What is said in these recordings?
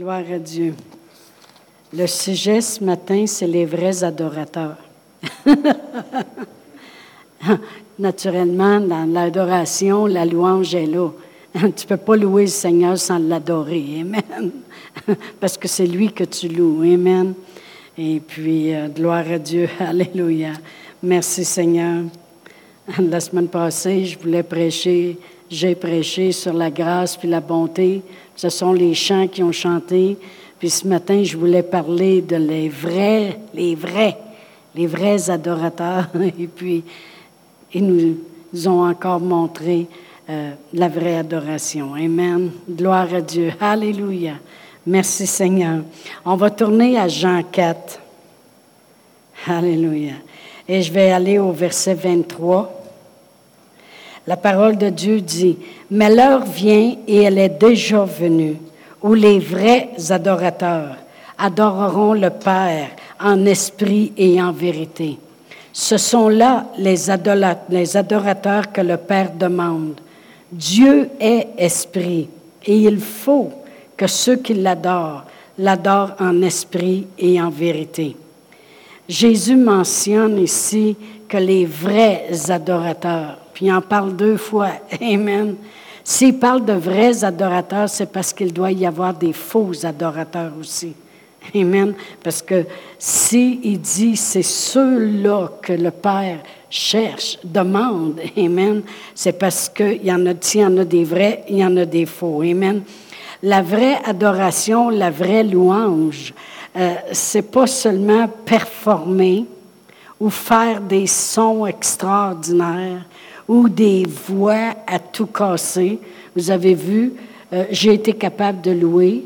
gloire à Dieu. Le sujet ce matin, c'est les vrais adorateurs. Naturellement, dans l'adoration, la louange est là. Tu ne peux pas louer le Seigneur sans l'adorer. Amen. Parce que c'est lui que tu loues. Amen. Et puis, euh, gloire à Dieu. Alléluia. Merci Seigneur. La semaine passée, je voulais prêcher, j'ai prêché sur la grâce puis la bonté. Ce sont les chants qui ont chanté. Puis ce matin, je voulais parler de les vrais, les vrais, les vrais adorateurs. Et puis, ils nous ont encore montré euh, la vraie adoration. Amen. Gloire à Dieu. Alléluia. Merci Seigneur. On va tourner à Jean 4. Alléluia. Et je vais aller au verset 23. La parole de Dieu dit, mais l'heure vient et elle est déjà venue, où les vrais adorateurs adoreront le Père en esprit et en vérité. Ce sont là les, adorateurs que le Père demande. Dieu est esprit et il faut que ceux qui l'adorent l'adorent en esprit et en vérité. Jésus mentionne ici que les vrais adorateurs, puis il en parle deux fois, Amen. S'il parle de vrais adorateurs, c'est parce qu'il doit y avoir des faux adorateurs aussi. Amen. Parce que s'il il dit c'est ceux-là que le Père cherche, demande, Amen, c'est parce qu'il y en a, il y en a des vrais, il y en a des faux. Amen. La vraie adoration, la vraie louange, euh, c'est pas seulement performer ou faire des sons extraordinaires ou des voix à tout casser. Vous avez vu, euh, j'ai été capable de louer,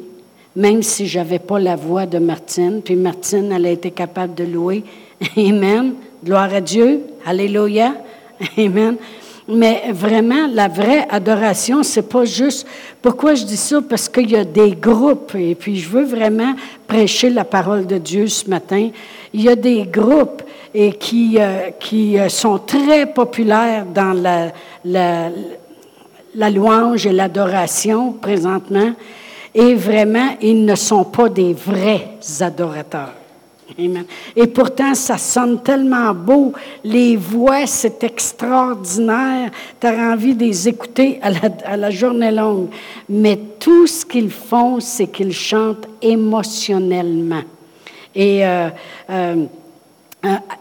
même si j'avais pas la voix de Martine. Puis Martine, elle a été capable de louer. Amen. Gloire à Dieu. Alléluia. Amen. Mais vraiment, la vraie adoration, c'est pas juste. Pourquoi je dis ça? Parce qu'il y a des groupes, et puis je veux vraiment prêcher la parole de Dieu ce matin. Il y a des groupes et qui, euh, qui euh, sont très populaires dans la, la, la louange et l'adoration présentement, et vraiment, ils ne sont pas des vrais adorateurs. Et pourtant, ça sonne tellement beau. Les voix, c'est extraordinaire. Tu as envie de les écouter à la, journée longue. Mais tout ce qu'ils font, c'est qu'ils chantent émotionnellement. Et euh,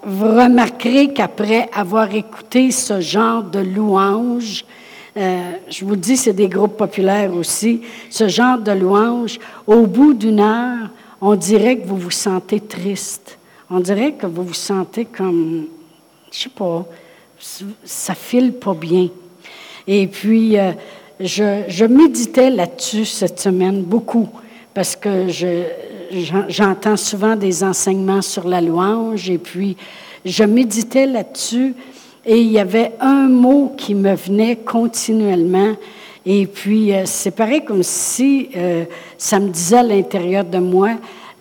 vous remarquerez qu'après avoir écouté ce genre de louange, je vous dis, c'est des groupes populaires aussi, ce genre de louange, au bout d'une heure, on dirait que vous vous sentez triste. On dirait que vous vous sentez comme, je sais pas, ça file pas bien. Et puis, euh, je, méditais là-dessus cette semaine beaucoup parce que j'entends souvent des enseignements sur la louange et puis je méditais là-dessus et il y avait un mot qui me venait continuellement. Et puis, euh, c'est pareil comme si euh, ça me disait à l'intérieur de moi,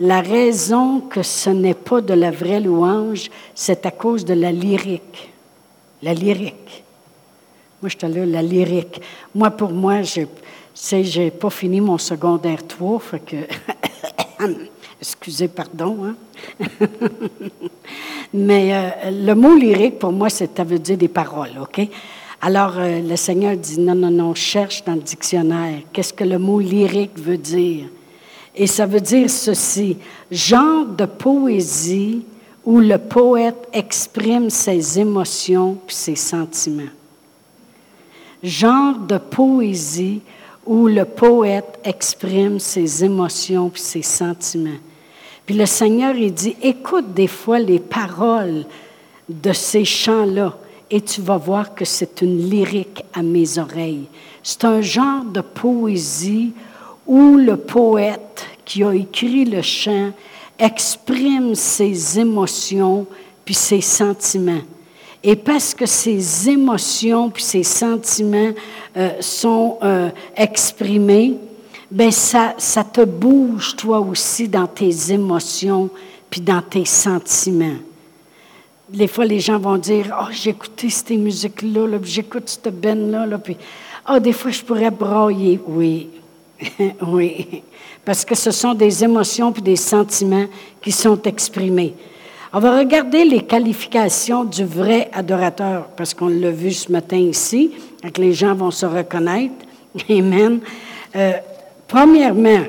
la raison que ce n'est pas de la vraie louange, c'est à cause de la lyrique. La lyrique. Moi, te là, la lyrique. Moi, pour moi, je n'ai pas fini mon secondaire 3, fait que. Excusez, pardon. Hein? Mais euh, le mot lyrique, pour moi, ça veut dire des paroles, OK? Alors, euh, le Seigneur dit non, non, non, cherche dans le dictionnaire. Qu'est-ce que le mot lyrique veut dire? Et ça veut dire ceci, genre de poésie où le poète exprime ses émotions et ses sentiments. Genre de poésie où le poète exprime ses émotions et ses sentiments. Puis le Seigneur, il dit, écoute des fois les paroles de ces chants-là et tu vas voir que c'est une lyrique à mes oreilles. C'est un genre de poésie où le poète qui a écrit le chant exprime ses émotions puis ses sentiments. Et parce que ses émotions puis ses sentiments euh, sont euh, exprimés, ben ça, te bouge toi aussi dans tes émotions puis dans tes sentiments. Des fois, les gens vont dire, oh, j'ai écouté ces musiques-là, -là, j'écoute cette benne-là, là, puis, oh, des fois, je pourrais brailler. Oui, oui, parce que ce sont des émotions et des sentiments qui sont exprimés. On va regarder les qualifications du vrai adorateur, parce qu'on l'a vu ce matin ici, et que les gens vont se reconnaître. Amen. Euh, premièrement,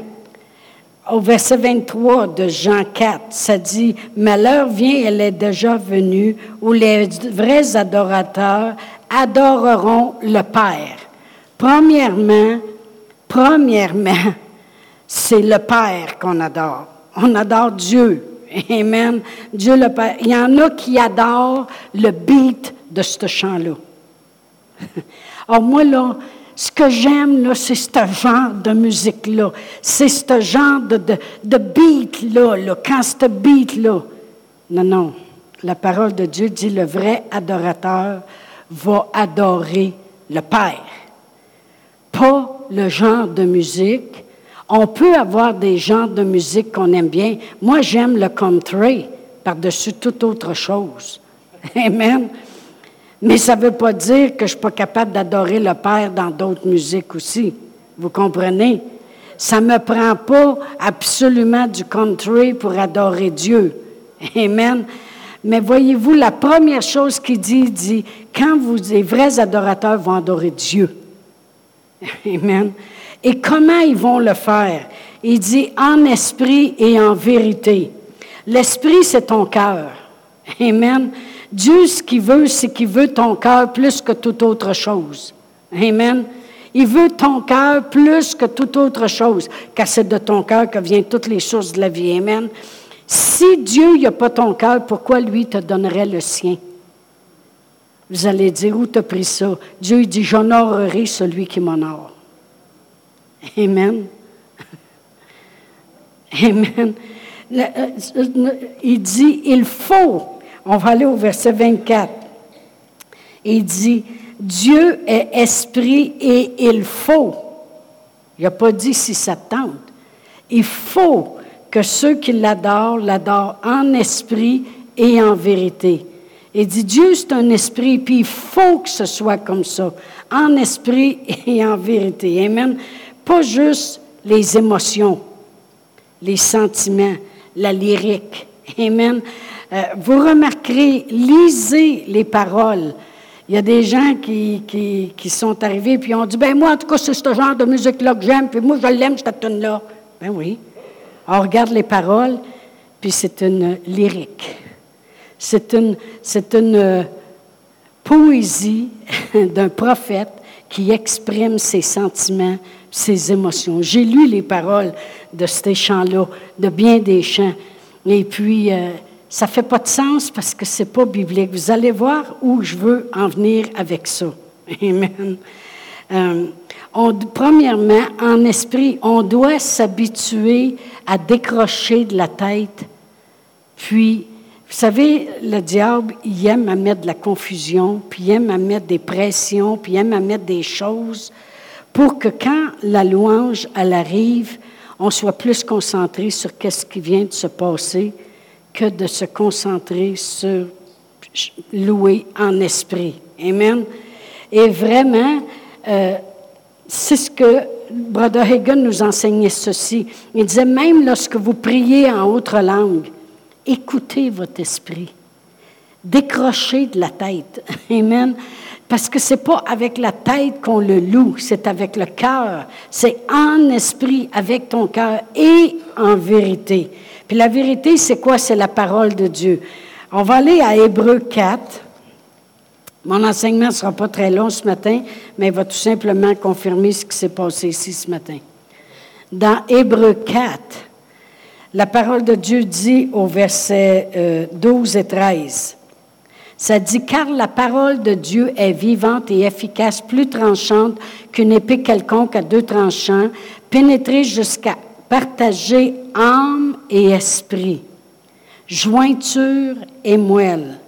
au verset 23 de Jean 4, ça dit, Mais l'heure vient, elle est déjà venue, où les vrais adorateurs adoreront le Père. Premièrement, premièrement, c'est le Père qu'on adore. On adore Dieu. Amen. Dieu le Père. Il y en a qui adorent le beat de ce chant-là. Alors moi, là, ce que j'aime, là, c'est ce genre de musique-là. C'est ce genre de, de, beat-là, là, quand ce beat-là. Non, non. La parole de Dieu dit le vrai adorateur va adorer le Père. Pas le genre de musique. On peut avoir des genres de musique qu'on aime bien. Moi, j'aime le country par-dessus toute autre chose. Amen. Mais ça ne veut pas dire que je ne suis pas capable d'adorer le Père dans d'autres musiques aussi. Vous comprenez? Ça ne me prend pas absolument du country pour adorer Dieu. Amen. Mais voyez-vous, la première chose qu'il dit, il dit, quand vous, les vrais adorateurs vont adorer Dieu. Amen. Et comment ils vont le faire? Il dit en esprit et en vérité. L'esprit, c'est ton cœur. Amen. Dieu, ce qu'il veut, c'est qu'il veut ton cœur plus que toute autre chose. Amen. Il veut ton cœur plus que toute autre chose, car c'est de ton cœur que viennent toutes les choses de la vie. Amen. Si Dieu n'a pas ton cœur, pourquoi lui te donnerait le sien? Vous allez dire, où t'as pris ça? Dieu il dit, j'honorerai celui qui m'honore. Amen. Amen. Euh, il dit, il faut on va aller au verset 24. Il dit, Dieu est esprit et il faut. Il n'a pas dit si ça tente. Il faut que ceux qui l'adorent l'adorent en esprit et en vérité. Il dit, Dieu c'est un esprit, puis il faut que ce soit comme ça, en esprit et en vérité. Amen. Pas juste les émotions, les sentiments, la lyrique. Amen. Euh, vous remarquerez, lisez les paroles. Il y a des gens qui, qui, sont arrivés puis ont dit ben moi en tout cas c'est ce genre de musique là que j'aime puis moi je l'aime cette tune là. Ben oui. On regarde les paroles puis c'est une lyrique. C'est une c'est une euh, poésie d'un prophète qui exprime ses sentiments, ses émotions. J'ai lu les paroles de ces chants-là, de bien des chants. Et puis, euh, ça ne fait pas de sens parce que ce n'est pas biblique. Vous allez voir où je veux en venir avec ça. Amen. Euh, premièrement, en esprit, on doit s'habituer à décrocher de la tête. Puis, vous savez, le diable, il aime à mettre de la confusion, puis il aime à mettre des pressions, puis il aime à mettre des choses pour que quand la louange, elle arrive, on soit plus concentré sur ce qui vient de se passer que de se concentrer sur louer en esprit. Amen. Et vraiment, euh, c'est ce que Brother Hagen nous enseignait ceci. Il disait, même lorsque vous priez en autre langue, écoutez votre esprit. Décrochez de la tête. Amen. Parce que c'est pas avec la tête qu'on le loue, c'est avec le cœur. C'est en esprit, avec ton cœur et en vérité. Puis la vérité, c'est quoi? C'est la parole de Dieu. On va aller à Hébreu 4. Mon enseignement ne sera pas très long ce matin, mais il va tout simplement confirmer ce qui s'est passé ici ce matin. Dans Hébreu 4, la parole de Dieu dit au verset 12 euh, et 13, ça dit, car la parole de Dieu est vivante et efficace, plus tranchante qu'une épée quelconque à deux tranchants, pénétrée jusqu'à partager âme et esprit, jointure et moelle.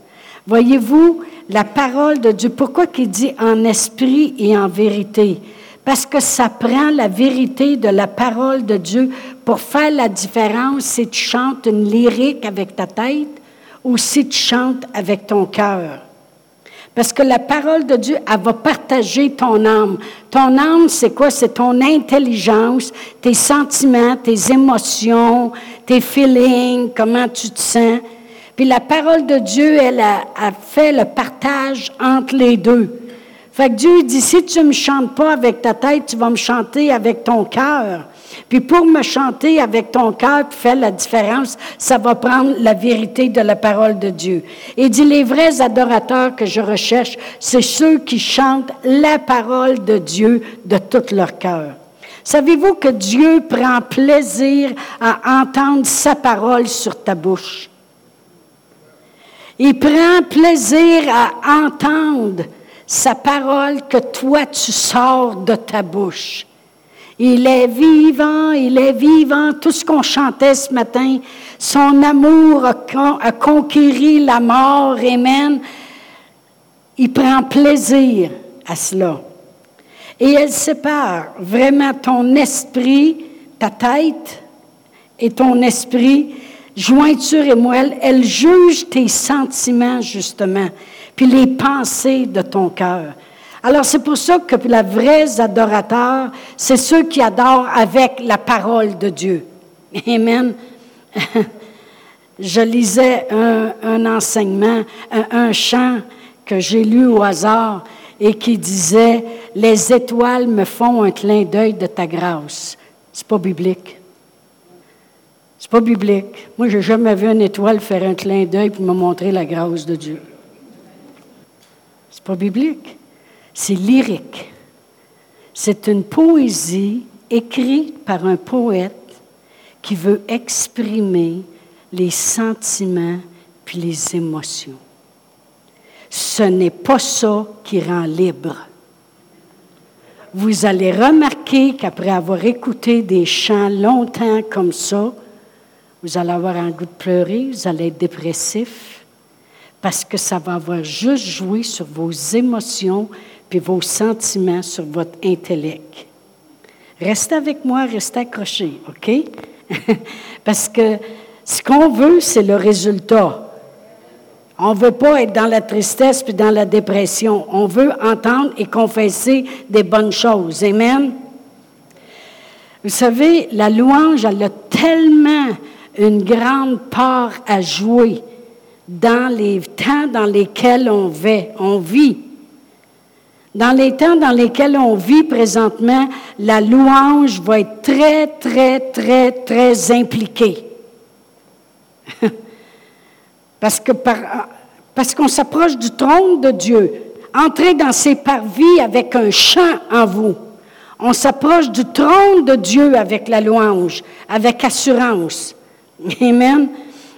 Voyez-vous, la parole de Dieu, pourquoi qu'il dit en esprit et en vérité? Parce que ça prend la vérité de la parole de Dieu pour faire la différence si tu chantes une lyrique avec ta tête ou si tu chantes avec ton cœur. Parce que la parole de Dieu, elle va partager ton âme. Ton âme, c'est quoi? C'est ton intelligence, tes sentiments, tes émotions, tes feelings, comment tu te sens. Puis la parole de Dieu, elle a, fait le partage entre les deux. Fait que Dieu dit, si tu ne me chantes pas avec ta tête, tu vas me chanter avec ton cœur. Puis pour me chanter avec ton cœur, faire la différence, ça va prendre la vérité de la parole de Dieu. Et dit, les vrais adorateurs que je recherche, c'est ceux qui chantent la parole de Dieu de tout leur cœur. Savez-vous que Dieu prend plaisir à entendre sa parole sur ta bouche? Il prend plaisir à entendre sa parole que toi tu sors de ta bouche. Il est vivant, il est vivant. Tout ce qu'on chantait ce matin, son amour a, conquéri la mort. Amen. Il prend plaisir à cela. Et elle sépare vraiment ton esprit, ta tête et ton esprit, jointure et moelle. Elle juge tes sentiments, justement, puis les pensées de ton cœur. Alors c'est pour ça que les vrais adorateurs, c'est ceux qui adorent avec la parole de Dieu. Amen. Je lisais un, enseignement, un, chant que j'ai lu au hasard et qui disait Les étoiles me font un clin d'œil de ta grâce. C'est pas biblique. C'est pas biblique. Moi, j'ai jamais vu une étoile faire un clin d'œil pour me montrer la grâce de Dieu. C'est pas biblique c'est lyrique. C'est une poésie écrite par un poète qui veut exprimer les sentiments puis les émotions. Ce n'est pas ça qui rend libre. Vous allez remarquer qu'après avoir écouté des chants longtemps comme ça, vous allez avoir un goût de pleurer, vous allez être dépressif, parce que ça va avoir juste joué sur vos émotions puis vos sentiments sur votre intellect. Restez avec moi, restez accrochés, OK? Parce que ce qu'on veut, c'est le résultat. On ne veut pas être dans la tristesse puis dans la dépression. On veut entendre et confesser des bonnes choses. Amen? Vous savez, la louange, elle a tellement une grande part à jouer dans les temps dans lesquels on vit. On vit. Dans les temps dans lesquels on vit présentement, la louange va être très, très, très, très impliquée. parce que parce qu'on s'approche du trône de Dieu. Entrez dans ses parvis avec un chant en vous. On s'approche du trône de Dieu avec la louange, avec assurance. Amen.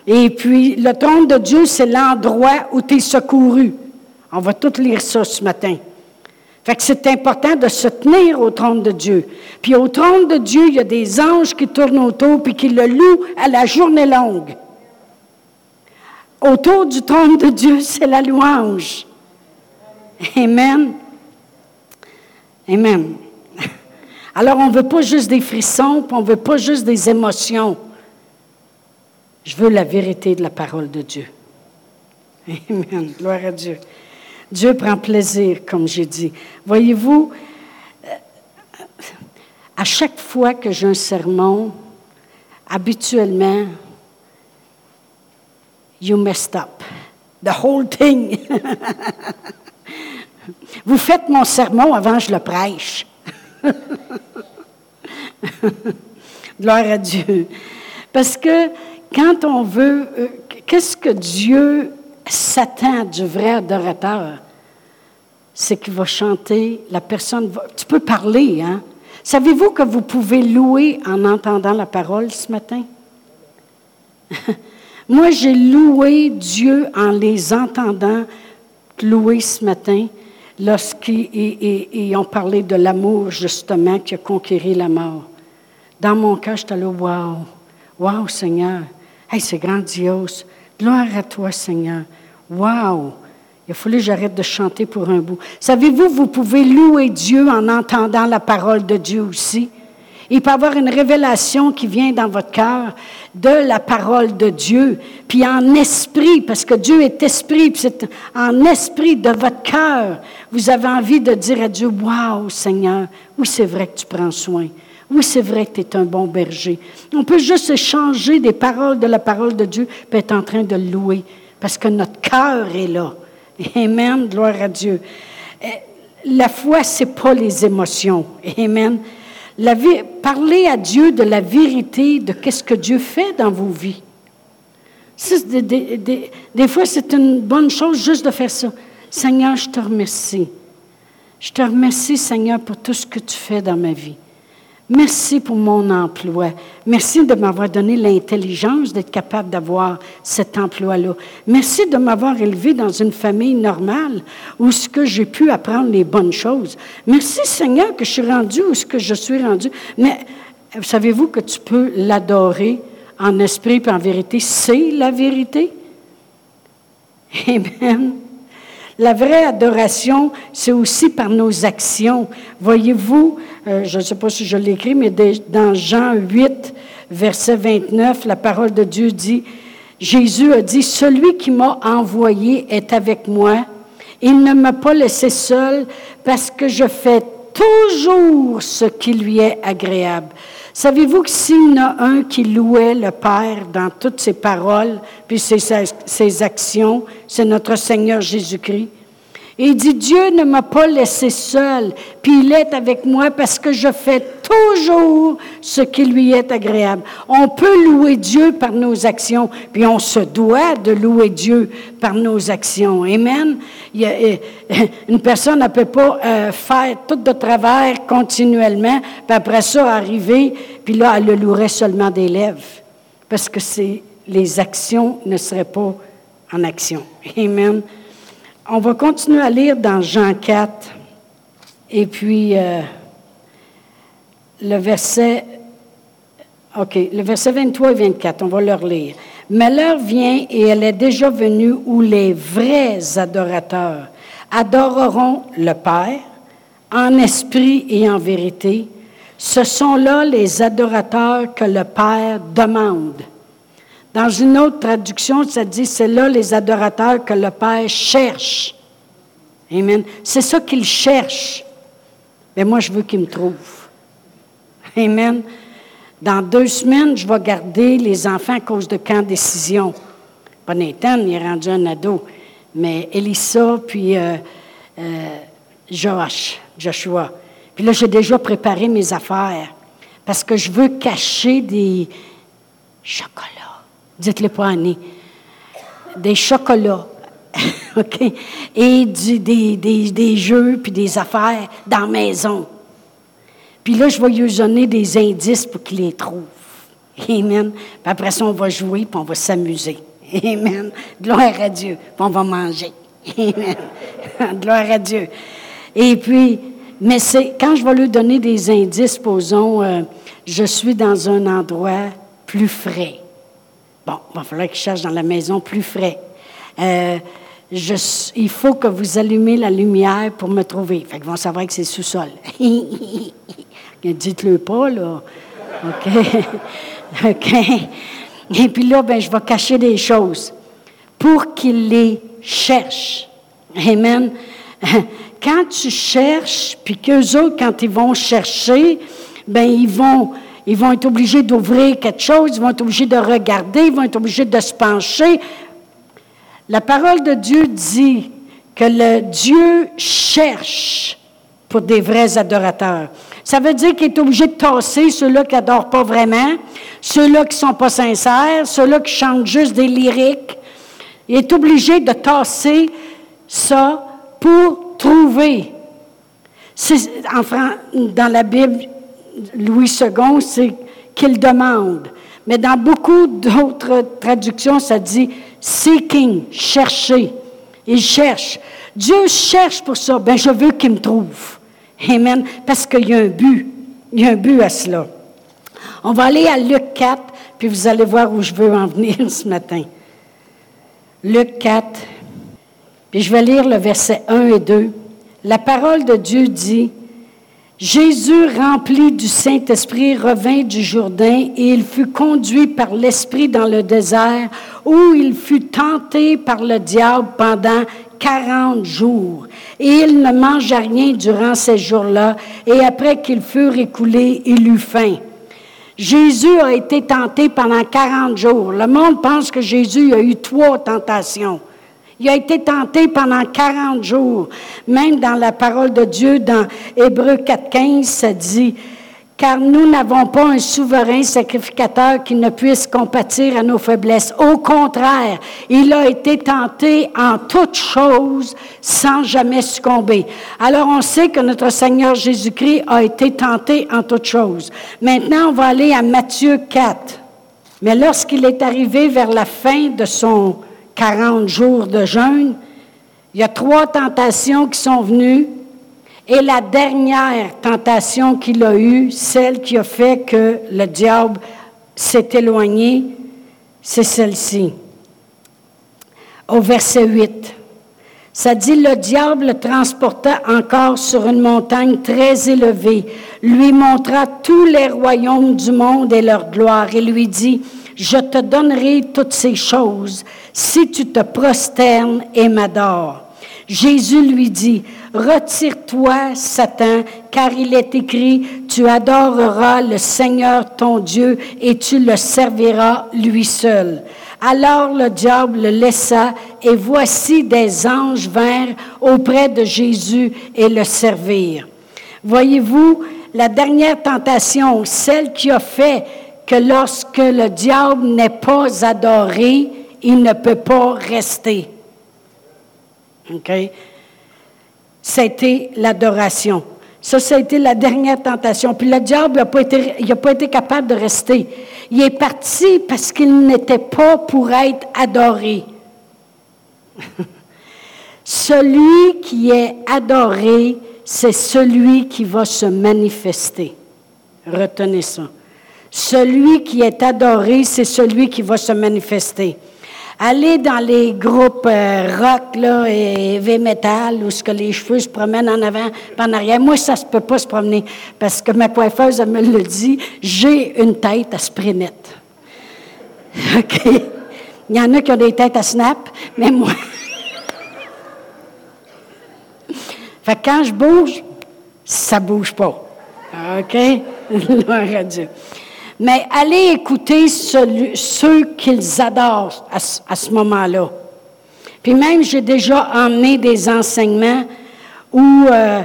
Et puis, le trône de Dieu, c'est l'endroit où tu es secouru. On va tout lire ça ce matin. Fait que c'est important de se tenir au trône de Dieu. Puis au trône de Dieu, il y a des anges qui tournent autour puis qui le louent à la journée longue. Autour du trône de Dieu, c'est la louange. Amen. Amen. Alors, on ne veut pas juste des frissons, on ne veut pas juste des émotions. Je veux la vérité de la parole de Dieu. Amen. Gloire à Dieu. Dieu prend plaisir, comme j'ai dit. Voyez-vous, euh, à chaque fois que j'ai un sermon, habituellement, you messed up. The whole thing. Vous faites mon sermon avant que je le prêche. Gloire à Dieu. Parce que quand on veut, euh, qu'est-ce que Dieu Satan du vrai adorateur, c'est qu'il va chanter, la personne tu peux parler, hein? Savez-vous que vous pouvez louer en entendant la parole ce matin? Moi, j'ai loué Dieu en les entendant louer ce matin lorsqu'ils ont parlé de l'amour, justement, qui a conquéri la mort. Dans mon cas, j'étais là, wow, wow, Seigneur, hey, c'est grandiose. Gloire à toi, Seigneur. Wow! Il a fallu que j'arrête de chanter pour un bout. Savez-vous, vous pouvez louer Dieu en entendant la parole de Dieu aussi. Il peut avoir une révélation qui vient dans votre cœur de la parole de Dieu, puis en esprit, parce que Dieu est esprit, puis c'est en esprit de votre cœur, vous avez envie de dire à Dieu, Waouh, Seigneur, oui, c'est vrai que tu prends soin. Oui, c'est vrai que tu es un bon berger. On peut juste échanger des paroles de la parole de Dieu, puis être en train de louer, parce que notre cœur est là. Amen, gloire à Dieu. Eh, la foi, c'est pas les émotions. Amen. La vie, parlez à Dieu de la vérité de qu'est-ce que Dieu fait dans vos vies. Des, fois, c'est une bonne chose juste de faire ça. Seigneur, je te remercie. Je te remercie, Seigneur, pour tout ce que tu fais dans ma vie. Merci pour mon emploi. Merci de m'avoir donné l'intelligence d'être capable d'avoir cet emploi-là. Merci de m'avoir élevé dans une famille normale où ce que j'ai pu apprendre les bonnes choses. Merci Seigneur que je suis rendu où ce que je suis rendu. Mais savez-vous que tu peux l'adorer en esprit et en vérité? C'est la vérité. Amen. La vraie adoration, c'est aussi par nos actions. Voyez-vous, euh, je ne sais pas si je l'écris, mais dans Jean 8, verset 29, la parole de Dieu dit, Jésus a dit, Celui qui m'a envoyé est avec moi. Il ne m'a pas laissé seul parce que je fais toujours ce qui lui est agréable. Savez-vous que s'il y en a un qui louait le Père dans toutes ses paroles, puis ses, actions, c'est notre Seigneur Jésus-Christ. Et il dit, Dieu ne m'a pas laissé seul, puis il est avec moi parce que je fais toujours ce qui lui est agréable. On peut louer Dieu par nos actions, puis on se doit de louer Dieu par nos actions. Amen. Euh, une personne ne peut pas euh, faire tout de travers continuellement, puis après ça arriver, puis là, elle le louerait seulement des lèvres, parce que c'est, les actions ne seraient pas en action. Amen. On va continuer à lire dans Jean 4, et puis euh, le verset, OK, le verset 23 et 24, on va leur lire. Mais l'heure vient et elle est déjà venue où les vrais adorateurs adoreront le Père en esprit et en vérité. Ce sont là les adorateurs que le Père demande. Dans une autre traduction, ça dit, c'est là les adorateurs que le Père cherche. Amen. C'est ça qu'il cherche. Mais moi, je veux qu'il me trouve. Amen. Dans deux semaines, je vais garder les enfants à cause de camp décision. Pas Nathan, il est rendu un ado. Mais Elissa, puis euh, euh, Josh, Joshua. Puis là, j'ai déjà préparé mes affaires parce que je veux cacher des chocolats dites-le pas Annie, des chocolats, OK, et du, des, des, des, jeux puis des affaires dans la maison. Puis là, je vais lui donner des indices pour qu'il les trouve. Amen. Puis après ça, on va jouer puis on va s'amuser. Amen. Gloire à Dieu. Puis on va manger. Amen. Gloire à Dieu. Et puis, mais c'est quand je vais lui donner des indices, posons, euh, je suis dans un endroit plus frais. Bon, il va falloir qu'il cherche dans la maison plus frais. Euh, il faut que vous allumez la lumière pour me trouver. Fait qu'ils vont savoir que c'est sous-sol. Dites-le pas, là. OK? OK? Et puis là, ben, je vais cacher des choses pour qu'ils les cherchent. Amen. Quand tu cherches, puis qu'eux autres, quand ils vont chercher, ben, ils vont ils vont être obligés d'ouvrir quelque chose, ils vont être obligés de regarder, ils vont être obligés de se pencher. La parole de Dieu dit que le Dieu cherche pour des vrais adorateurs. Ça veut dire qu'il est obligé de tasser ceux-là qui n'adorent pas vraiment, ceux-là qui ne sont pas sincères, ceux-là qui chantent juste des lyriques. Il est obligé de tasser ça pour trouver. En, dans la Bible, Louis II, c'est qu'il demande. Mais dans beaucoup d'autres traductions, ça dit seeking, chercher. Il cherche. Dieu cherche pour ça. Ben, je veux qu'il me trouve. Amen. Parce qu'il y a un but. Il y a un but à cela. On va aller à Luc 4, puis vous allez voir où je veux en venir ce matin. Luc 4, puis je vais lire le verset 1 et 2. La parole de Dieu dit, Jésus, rempli du Saint-Esprit, revint du Jourdain et il fut conduit par l'Esprit dans le désert où il fut tenté par le diable pendant quarante jours. Et il ne mangea rien durant ces jours-là et après qu'ils furent écoulés, il eut faim. Jésus a été tenté pendant quarante jours. Le monde pense que Jésus a eu trois tentations. Il a été tenté pendant 40 jours. Même dans la parole de Dieu, dans Hébreu 4.15, ça dit, car nous n'avons pas un souverain sacrificateur qui ne puisse compatir à nos faiblesses. Au contraire, il a été tenté en toutes choses sans jamais succomber. Alors on sait que notre Seigneur Jésus-Christ a été tenté en toutes choses. Maintenant, on va aller à Matthieu 4. Mais lorsqu'il est arrivé vers la fin de son 40 jours de jeûne, il y a trois tentations qui sont venues. Et la dernière tentation qu'il a eue, celle qui a fait que le diable s'est éloigné, c'est celle-ci. Au verset 8. Ça dit, le diable le transporta encore sur une montagne très élevée, lui montra tous les royaumes du monde et leur gloire, et lui dit, je te donnerai toutes ces choses si tu te prosternes et m'adores. Jésus lui dit, Retire-toi, Satan, car il est écrit, tu adoreras le Seigneur ton Dieu et tu le serviras lui seul. Alors le diable le laissa et voici des anges vinrent auprès de Jésus et le servirent. Voyez-vous, la dernière tentation, celle qui a fait que lorsque le diable n'est pas adoré, il ne peut pas rester. OK? C'était l'adoration. Ça, ça a été la dernière tentation. Puis le diable n'a pas, pas été capable de rester. Il est parti parce qu'il n'était pas pour être adoré. celui qui est adoré, c'est celui qui va se manifester. Retenez ça. Celui qui est adoré, c'est celui qui va se manifester. Allez dans les groupes euh, rock là, et heavy metal où ce que les cheveux se promènent en avant en arrière. Moi, ça se peut pas se promener parce que ma coiffeuse me le dit, j'ai une tête à sprinette. OK? Il y en a qui ont des têtes à snap, mais moi. fait que quand je bouge, ça bouge pas. OK? Gloire à Dieu mais allez écouter ceux qu'ils adorent à, ce moment-là. Puis même, j'ai déjà emmené des enseignements où, euh,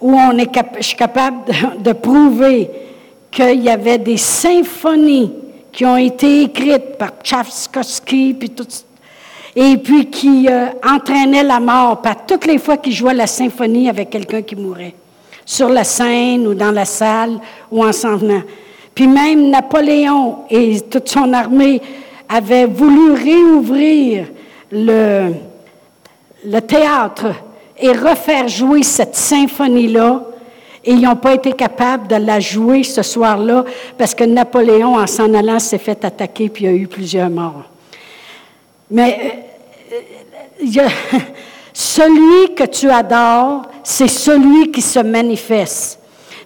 où on est je suis capable de, prouver qu'il y avait des symphonies qui ont été écrites par Tchaikovsky, puis et puis qui euh, entraînaient la mort, par toutes les fois qu'il jouait la symphonie avec quelqu'un qui mourait, sur la scène ou dans la salle ou en s'en venant. Puis même Napoléon et toute son armée avaient voulu réouvrir le, théâtre et refaire jouer cette symphonie-là. Et ils n'ont pas été capables de la jouer ce soir-là parce que Napoléon, en s'en allant, s'est fait attaquer puis il y a eu plusieurs morts. Mais euh, celui que tu adores, c'est celui qui se manifeste.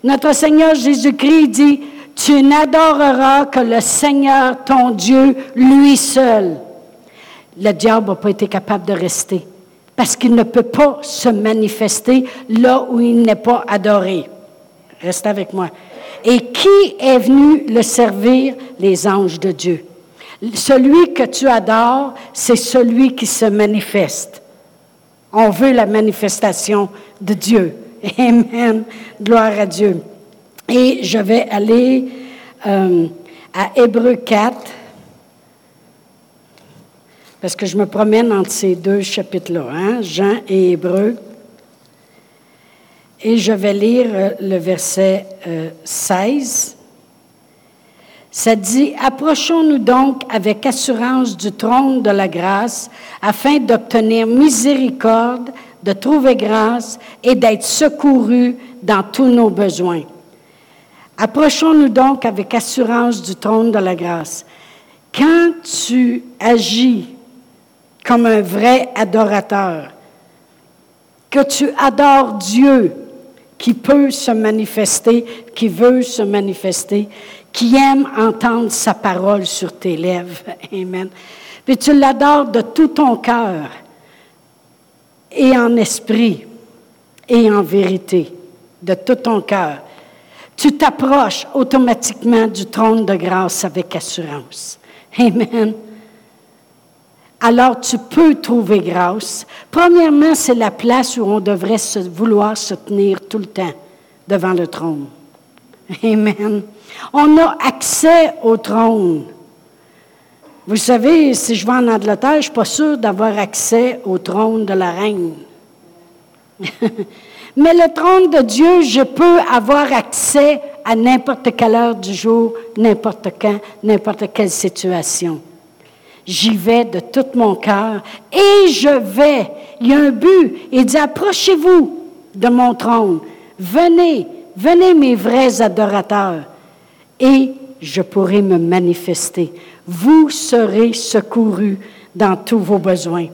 Notre Seigneur Jésus-Christ dit, tu n'adoreras que le Seigneur, ton Dieu, lui seul. Le diable n'a pas été capable de rester parce qu'il ne peut pas se manifester là où il n'est pas adoré. Reste avec moi. Et qui est venu le servir? Les anges de Dieu. Celui que tu adores, c'est celui qui se manifeste. On veut la manifestation de Dieu. Amen. Gloire à Dieu. Et je vais aller euh, à Hébreu 4, parce que je me promène entre ces deux chapitres-là, hein, Jean et Hébreu. Et je vais lire euh, le verset 16. Euh, Ça dit, Approchons-nous donc avec assurance du trône de la grâce afin d'obtenir miséricorde, de trouver grâce et d'être secourus dans tous nos besoins. Approchons-nous donc avec assurance du trône de la grâce. Quand tu agis comme un vrai adorateur, que tu adores Dieu, qui peut se manifester, qui veut se manifester, qui aime entendre sa parole sur tes lèvres. Amen. Puis tu l'adores de tout ton cœur et en esprit et en vérité, de tout ton cœur. Tu t'approches automatiquement du trône de grâce avec assurance. Amen. Alors tu peux trouver grâce. Premièrement, c'est la place où on devrait se, vouloir se tenir tout le temps devant le trône. Amen. On a accès au trône. Vous savez, si je vais en Angleterre, je ne suis pas sûre d'avoir accès au trône de la reine. Mais le trône de Dieu, je peux avoir accès à n'importe quelle heure du jour, n'importe quand, n'importe quelle situation. J'y vais de tout mon cœur et je vais. Il y a un but. Il dit, approchez-vous de mon trône. Venez, venez mes vrais adorateurs et je pourrai me manifester. Vous serez secourus dans tous vos besoins.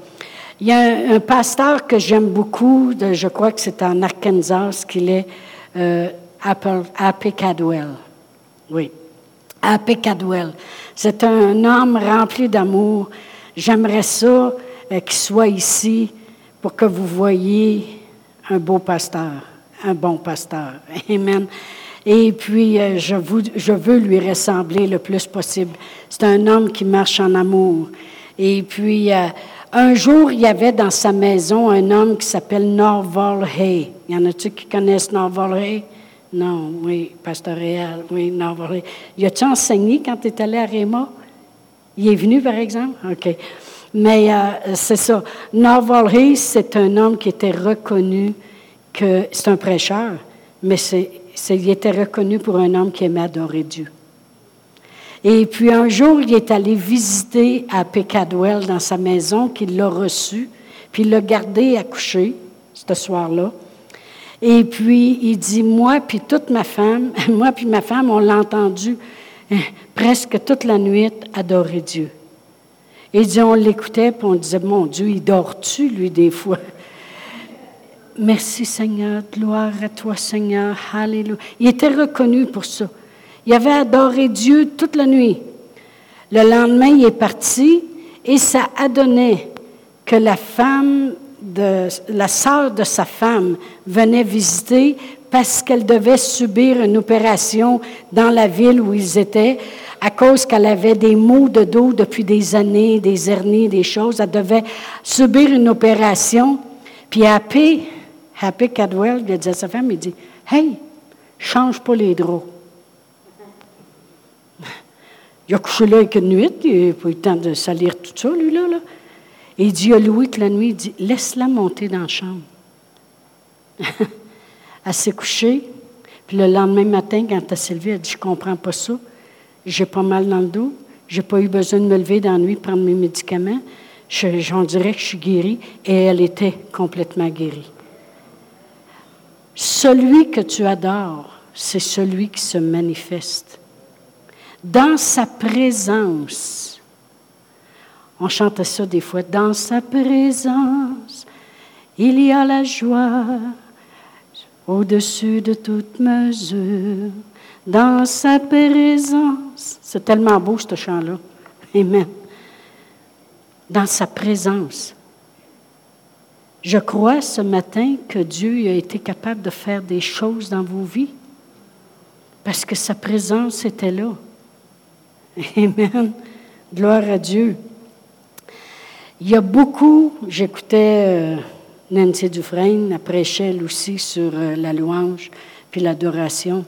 Il y a un, pasteur que j'aime beaucoup, je crois que c'est en Arkansas qu'il est, euh, Happy Cadwell. Oui, Happy Cadwell. C'est un homme rempli d'amour. J'aimerais ça euh, qu'il soit ici pour que vous voyiez un beau pasteur, un bon pasteur. Amen. Et puis, euh, je, je veux lui ressembler le plus possible. C'est un homme qui marche en amour. Et puis, un jour, il y avait dans sa maison un homme qui s'appelle Norval Hay. Y en a-tu qui connaissent Norval Hay? Non, oui, pasteur Réal, oui, Norval Hay. Y a-tu enseigné quand tu es allé à Réma? Il est venu, par exemple? OK. Mais euh, c'est ça. Norval Hay, c'est un homme qui était reconnu que c'est un prêcheur, mais c'est, il était reconnu pour un homme qui aimait adorer Dieu. Et puis un jour, il est allé visiter à Pecadwell dans sa maison, qu'il l'a reçu, puis il l'a gardé à ce soir-là. Et puis il dit, moi puis toute ma femme, moi puis ma femme, on l'a entendu hein, presque toute la nuit adorer Dieu. Et il on l'écoutait, puis on disait, mon Dieu, il dort-tu, lui, des fois? Merci Seigneur, gloire à toi Seigneur, Alléluia. Il était reconnu pour ça. Il avait adoré Dieu toute la nuit. Le lendemain, il est parti et ça a donné que la femme de, la sœur de sa femme venait visiter parce qu'elle devait subir une opération dans la ville où ils étaient à cause qu'elle avait des maux de dos depuis des années, des hernies, des choses. Elle devait subir une opération. Puis Happy, Happy Cadwell, il a dit à sa femme, il dit, Hey, change pas les draps. Il a couché là avec une nuit, il n'a pas eu le temps de salir tout ça, lui-là. Là. Et il dit à Louis que la nuit, il dit Laisse-la monter dans la chambre. elle s'est couchée, puis le lendemain matin, quand elle s'est levée, elle dit Je ne comprends pas ça. J'ai pas mal dans le dos. Je n'ai pas eu besoin de me lever dans la nuit, prendre mes médicaments. J'en dirais que je suis guérie. Et elle était complètement guérie. Celui que tu adores, c'est celui qui se manifeste dans sa présence. On chante ça des fois, dans sa présence, il y a la joie au-dessus de toute mesure. Dans sa présence, c'est tellement beau ce chant-là. Amen. Dans sa présence. Je crois ce matin que Dieu a été capable de faire des choses dans vos vies parce que sa présence était là. Amen. Gloire à Dieu. Il y a beaucoup, j'écoutais euh, Nancy Dufresne, après prêchait aussi sur euh, la louange puis l'adoration.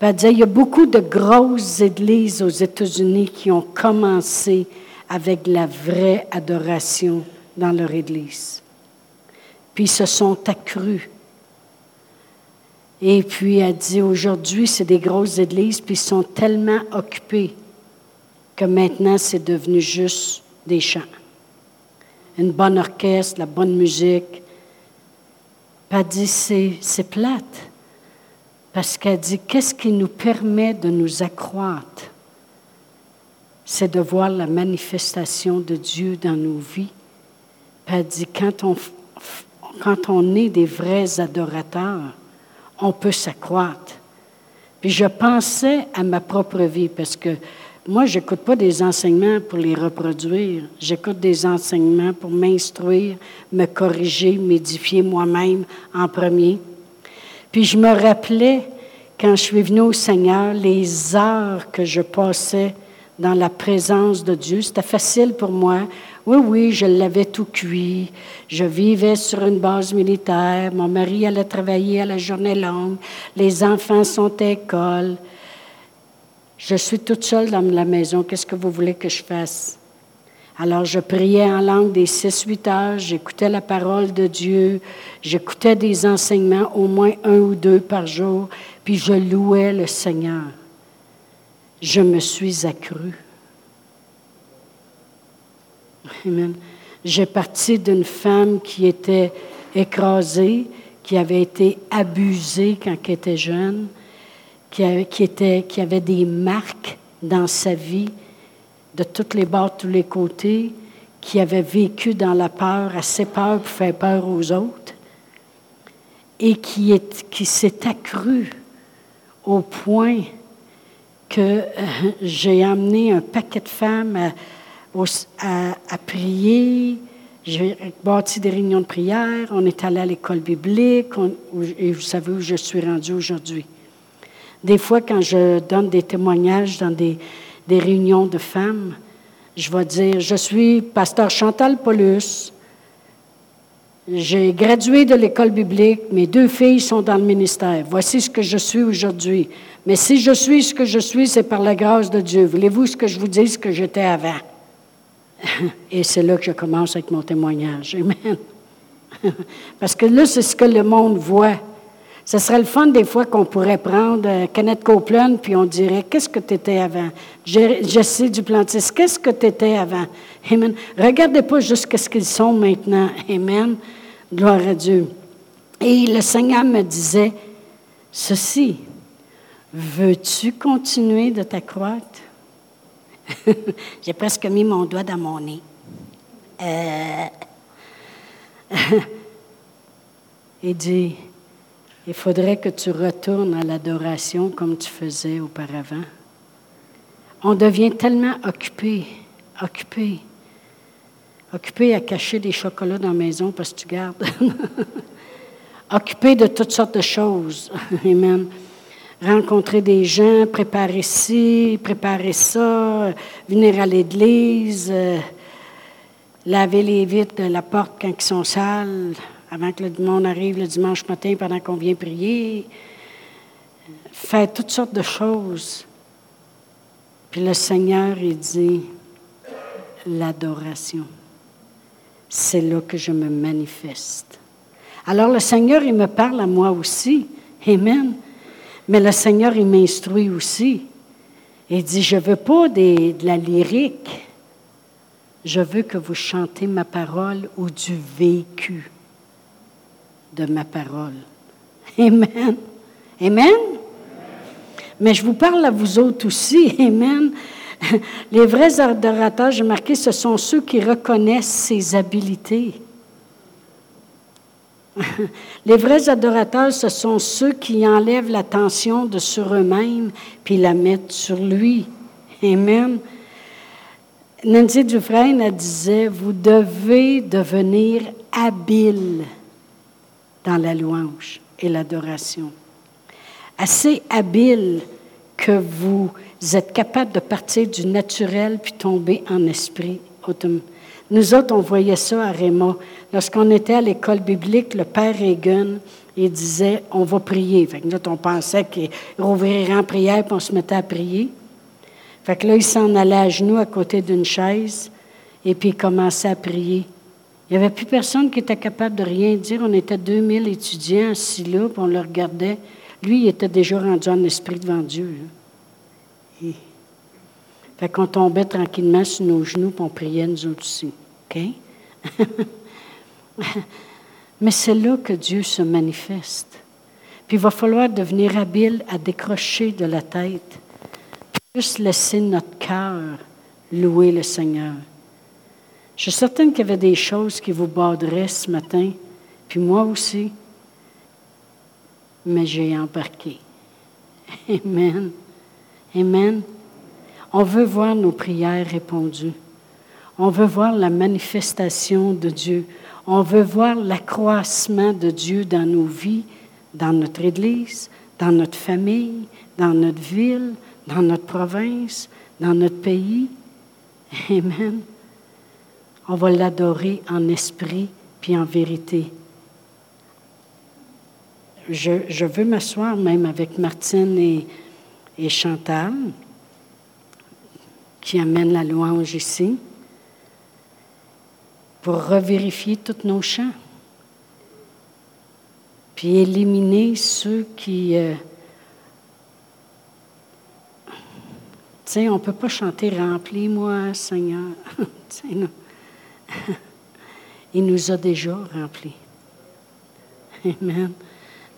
Elle disait, il y a beaucoup de grosses églises aux États-Unis qui ont commencé avec la vraie adoration dans leur église. Puis se sont accrus et puis elle dit, aujourd'hui, c'est des grosses églises, puis ils sont tellement occupés que maintenant, c'est devenu juste des chants. Une bonne orchestre, la bonne musique. Puis elle dit, c'est, plate. Parce qu'elle dit, qu'est-ce qui nous permet de nous accroître? C'est de voir la manifestation de Dieu dans nos vies. Puis elle dit, quand on, quand on est des vrais adorateurs, on peut s'accroître. Puis je pensais à ma propre vie parce que moi, je n'écoute pas des enseignements pour les reproduire. J'écoute des enseignements pour m'instruire, me corriger, m'édifier moi-même en premier. Puis je me rappelais, quand je suis venue au Seigneur, les heures que je passais dans la présence de Dieu. C'était facile pour moi. Oui, oui, je l'avais tout cuit. Je vivais sur une base militaire. Mon mari allait travailler à la journée longue. Les enfants sont à l'école. Je suis toute seule dans la maison. Qu'est-ce que vous voulez que je fasse? Alors, je priais en langue des 6-8 heures, j'écoutais la parole de Dieu, j'écoutais des enseignements, au moins un ou deux par jour, puis je louais le Seigneur. Je me suis accrue. Amen. J'ai parti d'une femme qui était écrasée, qui avait été abusée quand elle était jeune, qui, avait des marques dans sa vie de toutes les bords, de tous les côtés, qui avait vécu dans la peur, assez peur pour faire peur aux autres, et qui s'est accrue au point que euh, j'ai amené un paquet de femmes à, prier. J'ai bâti des réunions de prière. On est allé à l'école biblique. et vous savez où je suis rendue aujourd'hui. Des fois, quand je donne des témoignages dans des, des réunions de femmes, je vais dire, je suis pasteur Chantal Paulus. J'ai gradué de l'école biblique. Mes deux filles sont dans le ministère. Voici ce que je suis aujourd'hui. Mais si je suis ce que je suis, c'est par la grâce de Dieu. Voulez-vous ce que je vous dise que j'étais avant? Et c'est là que je commence avec mon témoignage. Amen. Parce que là, c'est ce que le monde voit. Ce serait le fun des fois qu'on pourrait prendre euh, Kenneth Copeland, puis on dirait Qu'est-ce que tu étais avant Jesse Duplantis, qu'est-ce que tu étais avant? Amen. Regardez pas juste ce qu'ils sont maintenant. Amen. Gloire à Dieu. Et le Seigneur me disait Ceci, veux-tu continuer de t'accroître? J'ai presque mis mon doigt dans mon nez. Euh... Il dit il faudrait que tu retournes à l'adoration comme tu faisais auparavant. On devient tellement occupé, occupé, occupé à cacher des chocolats dans la maison parce que tu gardes. occupé de toutes sortes de choses. Amen. Rencontrer des gens, préparer ci, préparer ça, venir à l'église, euh, laver les vitres de la porte quand ils sont sales, avant que le monde arrive le dimanche matin pendant qu'on vient prier, faire toutes sortes de choses. Puis le Seigneur, il dit, l'adoration. C'est là que je me manifeste. Alors le Seigneur, il me parle à moi aussi. Amen. Mais le Seigneur, il m'instruit aussi. Il dit, je ne veux pas de la lyrique. Je veux que vous chantez ma parole ou du vécu de ma parole. Amen. Amen. Mais je vous parle à vous autres aussi. Amen. Les vrais adorateurs, j'ai marqué, ce sont ceux qui reconnaissent ses habiletés. Les vrais adorateurs, ce sont ceux qui enlèvent l'attention de sur eux-mêmes puis la mettent sur lui. Amen. Nancy Dufresne elle disait, vous devez devenir habile dans la louange et l'adoration. Assez habile que vous êtes capable de partir du naturel puis tomber en esprit. Nous autres, on voyait ça à Réma. Lorsqu'on était à l'école biblique, le père Reagan, il disait on va prier. Fait que nous on pensait qu'il rouvrirait en prière puis on se mettait à prier. Fait que là, il s'en allait à genoux à côté d'une chaise et puis il commençait à prier. Il n'y avait plus personne qui était capable de rien dire. On était 2000 étudiants assis là, puis on le regardait. Lui, il était déjà rendu en esprit devant Dieu. Fait qu'on tombait tranquillement sur nos genoux, puis on priait nous aussi. OK? Mais c'est là que Dieu se manifeste. Puis il va falloir devenir habile à décrocher de la tête. Juste laisser notre cœur louer le Seigneur. Je suis certaine qu'il y avait des choses qui vous baderaient ce matin, puis moi aussi. mais j'ai embarqué. Amen. Amen. On veut voir nos prières répondues. On veut voir la manifestation de Dieu. On veut voir l'accroissement de Dieu dans nos vies, dans notre Église, dans notre famille, dans notre ville, dans notre province, dans notre pays. Amen. On va l'adorer en esprit puis en vérité. Je, veux m'asseoir même avec Martine et, et Chantal, qui amènent la louange ici, pour revérifier tous nos chants, puis éliminer ceux qui... Euh, tu sais, on ne peut pas chanter Remplis-moi, Seigneur. Il nous a déjà remplis. Amen.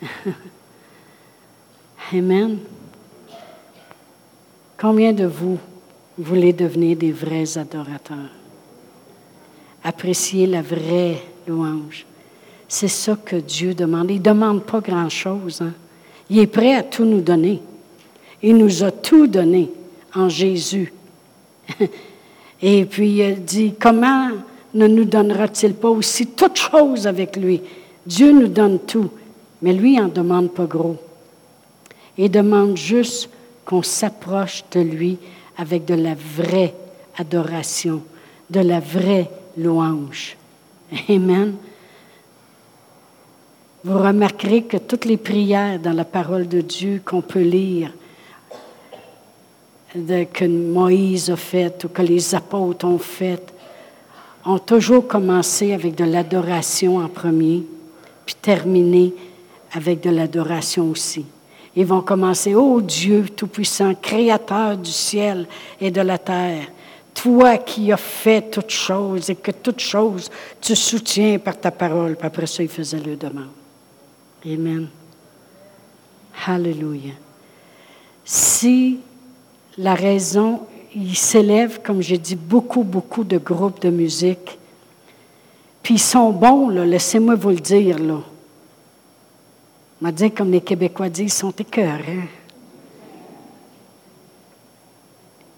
Amen. Combien de vous voulez devenir des vrais adorateurs? Apprécier la vraie louange. C'est ça que Dieu demande. Il ne demande pas grand-chose. Hein. Il est prêt à tout nous donner. Il nous a tout donné en Jésus. Et puis il dit, comment ne nous donnera-t-il pas aussi toutes choses avec lui? Dieu nous donne tout, mais lui en demande pas gros. Il demande juste qu'on s'approche de lui avec de la vraie adoration, de la vraie louange. Amen. Vous remarquerez que toutes les prières dans la parole de Dieu qu'on peut lire, que Moïse a faites ou que les apôtres ont faites, ont toujours commencé avec de l'adoration en premier, puis terminé avec de l'adoration aussi. Ils vont commencer, ô Dieu Tout-Puissant, Créateur du ciel et de la terre, toi qui as fait toutes choses et que toutes choses tu soutiens par ta parole. Puis après ça, il faisait le demande. Amen. Hallelujah. Si la raison, il s'élève, comme j'ai dit, beaucoup, beaucoup de groupes de musique. Puis ils sont bons, là, laissez-moi vous le dire, là. On dit, comme les Québécois disent, ils sont écœurants.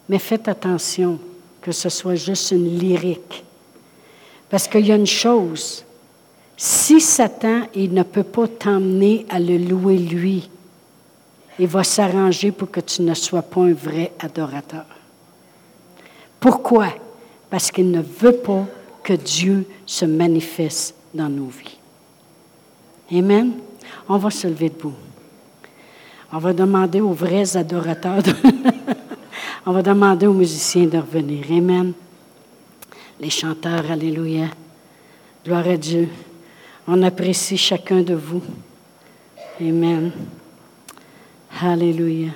Mais faites attention que ce soit juste une lyrique. Parce qu'il y a une chose, si Satan, il ne peut pas t'emmener à le louer lui, il va s'arranger pour que tu ne sois pas un vrai adorateur. Pourquoi? Parce qu'il ne veut pas que Dieu se manifeste dans nos vies. Amen? On va se lever debout. On va demander aux vrais adorateurs, on va demander aux musiciens de revenir. Amen. Les chanteurs, Alléluia. Gloire à Dieu. On apprécie chacun de vous. Amen. Alléluia.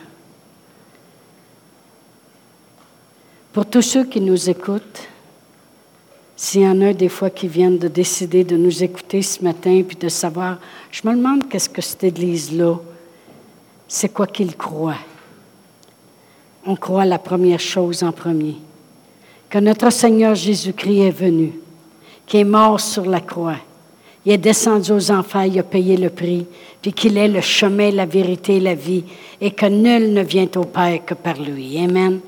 Pour tous ceux qui nous écoutent, s'il y en a des fois qui viennent de décider de nous écouter ce matin puis de savoir, je me demande qu'est-ce que cette Église-là, c'est quoi qu'ils croient. On croit la première chose en premier, que notre Seigneur Jésus-Christ est venu, qui est mort sur la croix, il est descendu aux enfers, il a payé le prix, puis qu'il est le chemin, la vérité et la vie, et que nul ne vient au Père que par lui. Amen.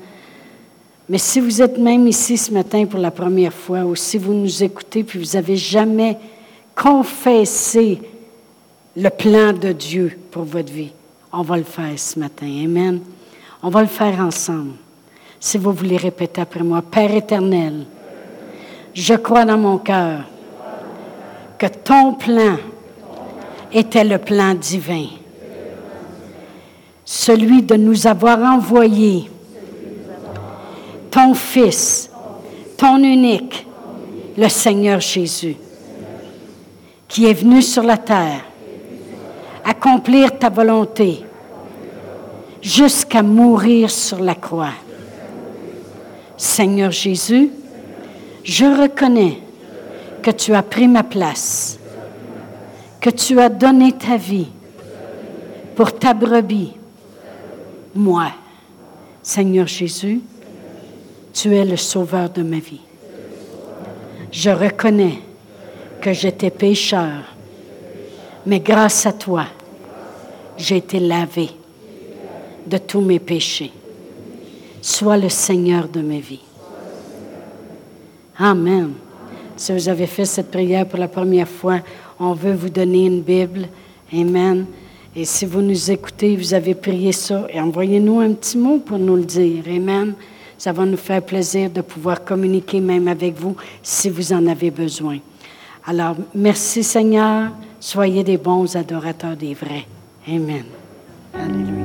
Mais si vous êtes même ici ce matin pour la première fois, ou si vous nous écoutez, puis vous n'avez jamais confessé le plan de Dieu pour votre vie, on va le faire ce matin. Amen. On va le faire ensemble. Si vous voulez répéter après moi, Père éternel, je crois dans mon cœur que ton plan était le plan divin. Celui de nous avoir envoyé ton Fils, ton unique, le Seigneur Jésus, qui est venu sur la terre accomplir ta volonté jusqu'à mourir sur la croix. Seigneur Jésus, je reconnais que tu as pris ma place, que tu as donné ta vie pour ta brebis, moi. Seigneur Jésus, tu es le sauveur de ma vie. Je reconnais que j'étais pécheur, mais grâce à toi, j'ai été lavé de tous mes péchés. Sois le Seigneur de mes vies. Amen. Si vous avez fait cette prière pour la première fois, on veut vous donner une Bible. Amen. Et si vous nous écoutez, vous avez prié ça, envoyez-nous un petit mot pour nous le dire. Amen. Ça va nous faire plaisir de pouvoir communiquer même avec vous si vous en avez besoin. Alors, merci Seigneur. Soyez des bons adorateurs des vrais. Amen. Alléluia.